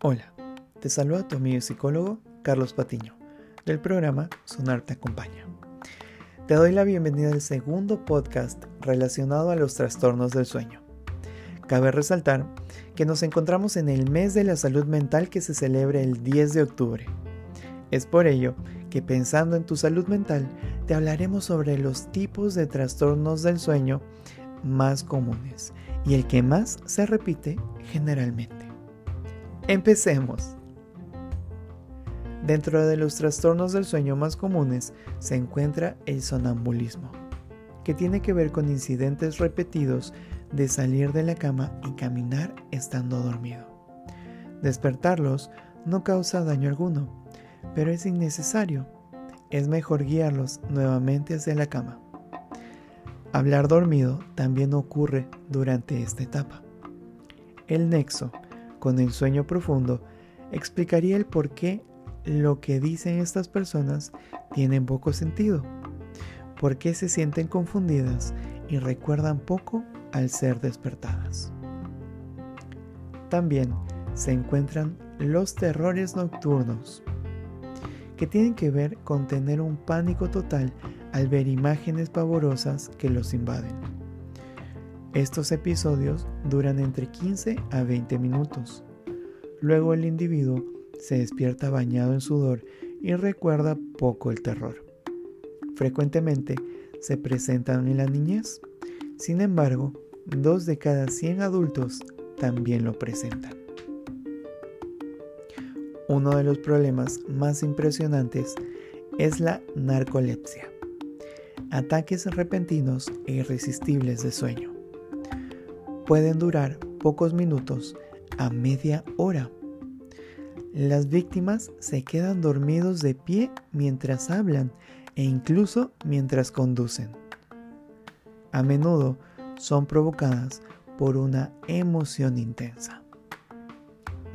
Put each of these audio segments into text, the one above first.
Hola, te saluda tu amigo y psicólogo Carlos Patiño, del programa Sonar te acompaña. Te doy la bienvenida al segundo podcast relacionado a los trastornos del sueño. Cabe resaltar que nos encontramos en el mes de la salud mental que se celebra el 10 de octubre. Es por ello que pensando en tu salud mental, te hablaremos sobre los tipos de trastornos del sueño más comunes y el que más se repite generalmente. Empecemos. Dentro de los trastornos del sueño más comunes se encuentra el sonambulismo, que tiene que ver con incidentes repetidos de salir de la cama y caminar estando dormido. Despertarlos no causa daño alguno, pero es innecesario. Es mejor guiarlos nuevamente hacia la cama. Hablar dormido también ocurre durante esta etapa. El nexo con el sueño profundo explicaría el por qué lo que dicen estas personas tiene poco sentido, por qué se sienten confundidas y recuerdan poco al ser despertadas. También se encuentran los terrores nocturnos, que tienen que ver con tener un pánico total al ver imágenes pavorosas que los invaden. Estos episodios duran entre 15 a 20 minutos. Luego el individuo se despierta bañado en sudor y recuerda poco el terror. Frecuentemente se presentan en la niñez. Sin embargo, dos de cada 100 adultos también lo presentan. Uno de los problemas más impresionantes es la narcolepsia, ataques repentinos e irresistibles de sueño pueden durar pocos minutos a media hora. Las víctimas se quedan dormidos de pie mientras hablan e incluso mientras conducen. A menudo son provocadas por una emoción intensa.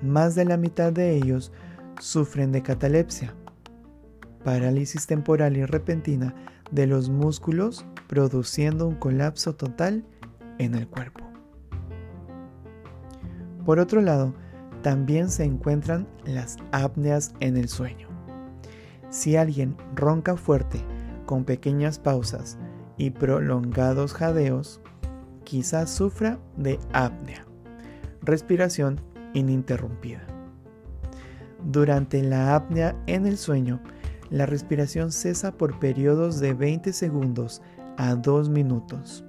Más de la mitad de ellos sufren de catalepsia, parálisis temporal y repentina de los músculos produciendo un colapso total en el cuerpo. Por otro lado, también se encuentran las apneas en el sueño. Si alguien ronca fuerte, con pequeñas pausas y prolongados jadeos, quizás sufra de apnea, respiración ininterrumpida. Durante la apnea en el sueño, la respiración cesa por periodos de 20 segundos a 2 minutos.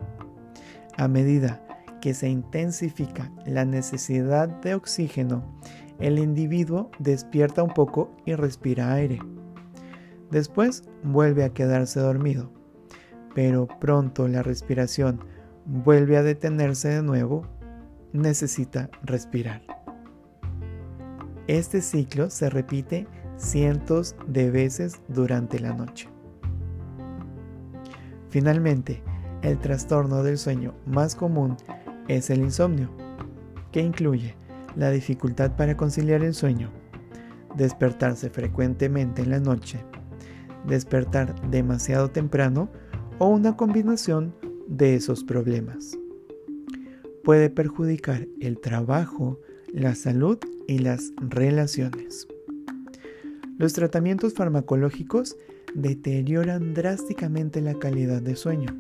A medida que se intensifica la necesidad de oxígeno, el individuo despierta un poco y respira aire. Después vuelve a quedarse dormido, pero pronto la respiración vuelve a detenerse de nuevo, necesita respirar. Este ciclo se repite cientos de veces durante la noche. Finalmente, el trastorno del sueño más común es el insomnio, que incluye la dificultad para conciliar el sueño, despertarse frecuentemente en la noche, despertar demasiado temprano o una combinación de esos problemas. Puede perjudicar el trabajo, la salud y las relaciones. Los tratamientos farmacológicos deterioran drásticamente la calidad de sueño.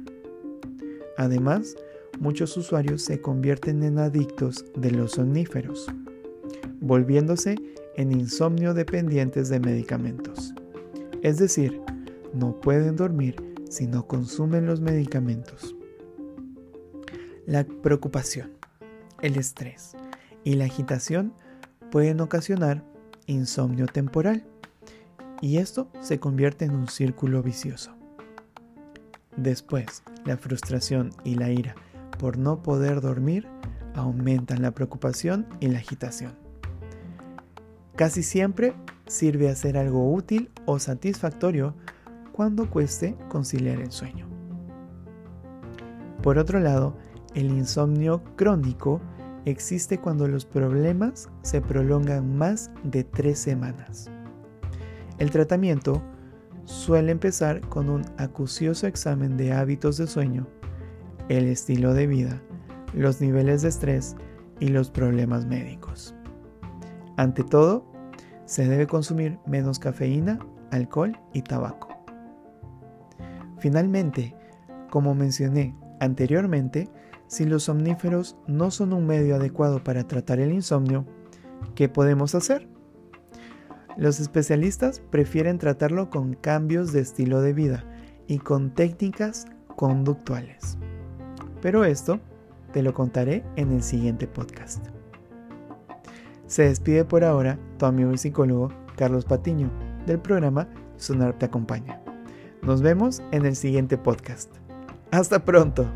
Además, muchos usuarios se convierten en adictos de los somníferos, volviéndose en insomnio dependientes de medicamentos. Es decir, no pueden dormir si no consumen los medicamentos. La preocupación, el estrés y la agitación pueden ocasionar insomnio temporal y esto se convierte en un círculo vicioso. Después, la frustración y la ira por no poder dormir aumentan la preocupación y la agitación. Casi siempre sirve hacer algo útil o satisfactorio cuando cueste conciliar el sueño. Por otro lado, el insomnio crónico existe cuando los problemas se prolongan más de tres semanas. El tratamiento suele empezar con un acucioso examen de hábitos de sueño el estilo de vida, los niveles de estrés y los problemas médicos. Ante todo, se debe consumir menos cafeína, alcohol y tabaco. Finalmente, como mencioné anteriormente, si los somníferos no son un medio adecuado para tratar el insomnio, ¿qué podemos hacer? Los especialistas prefieren tratarlo con cambios de estilo de vida y con técnicas conductuales. Pero esto te lo contaré en el siguiente podcast. Se despide por ahora tu amigo y psicólogo Carlos Patiño del programa Sonar te acompaña. Nos vemos en el siguiente podcast. Hasta pronto.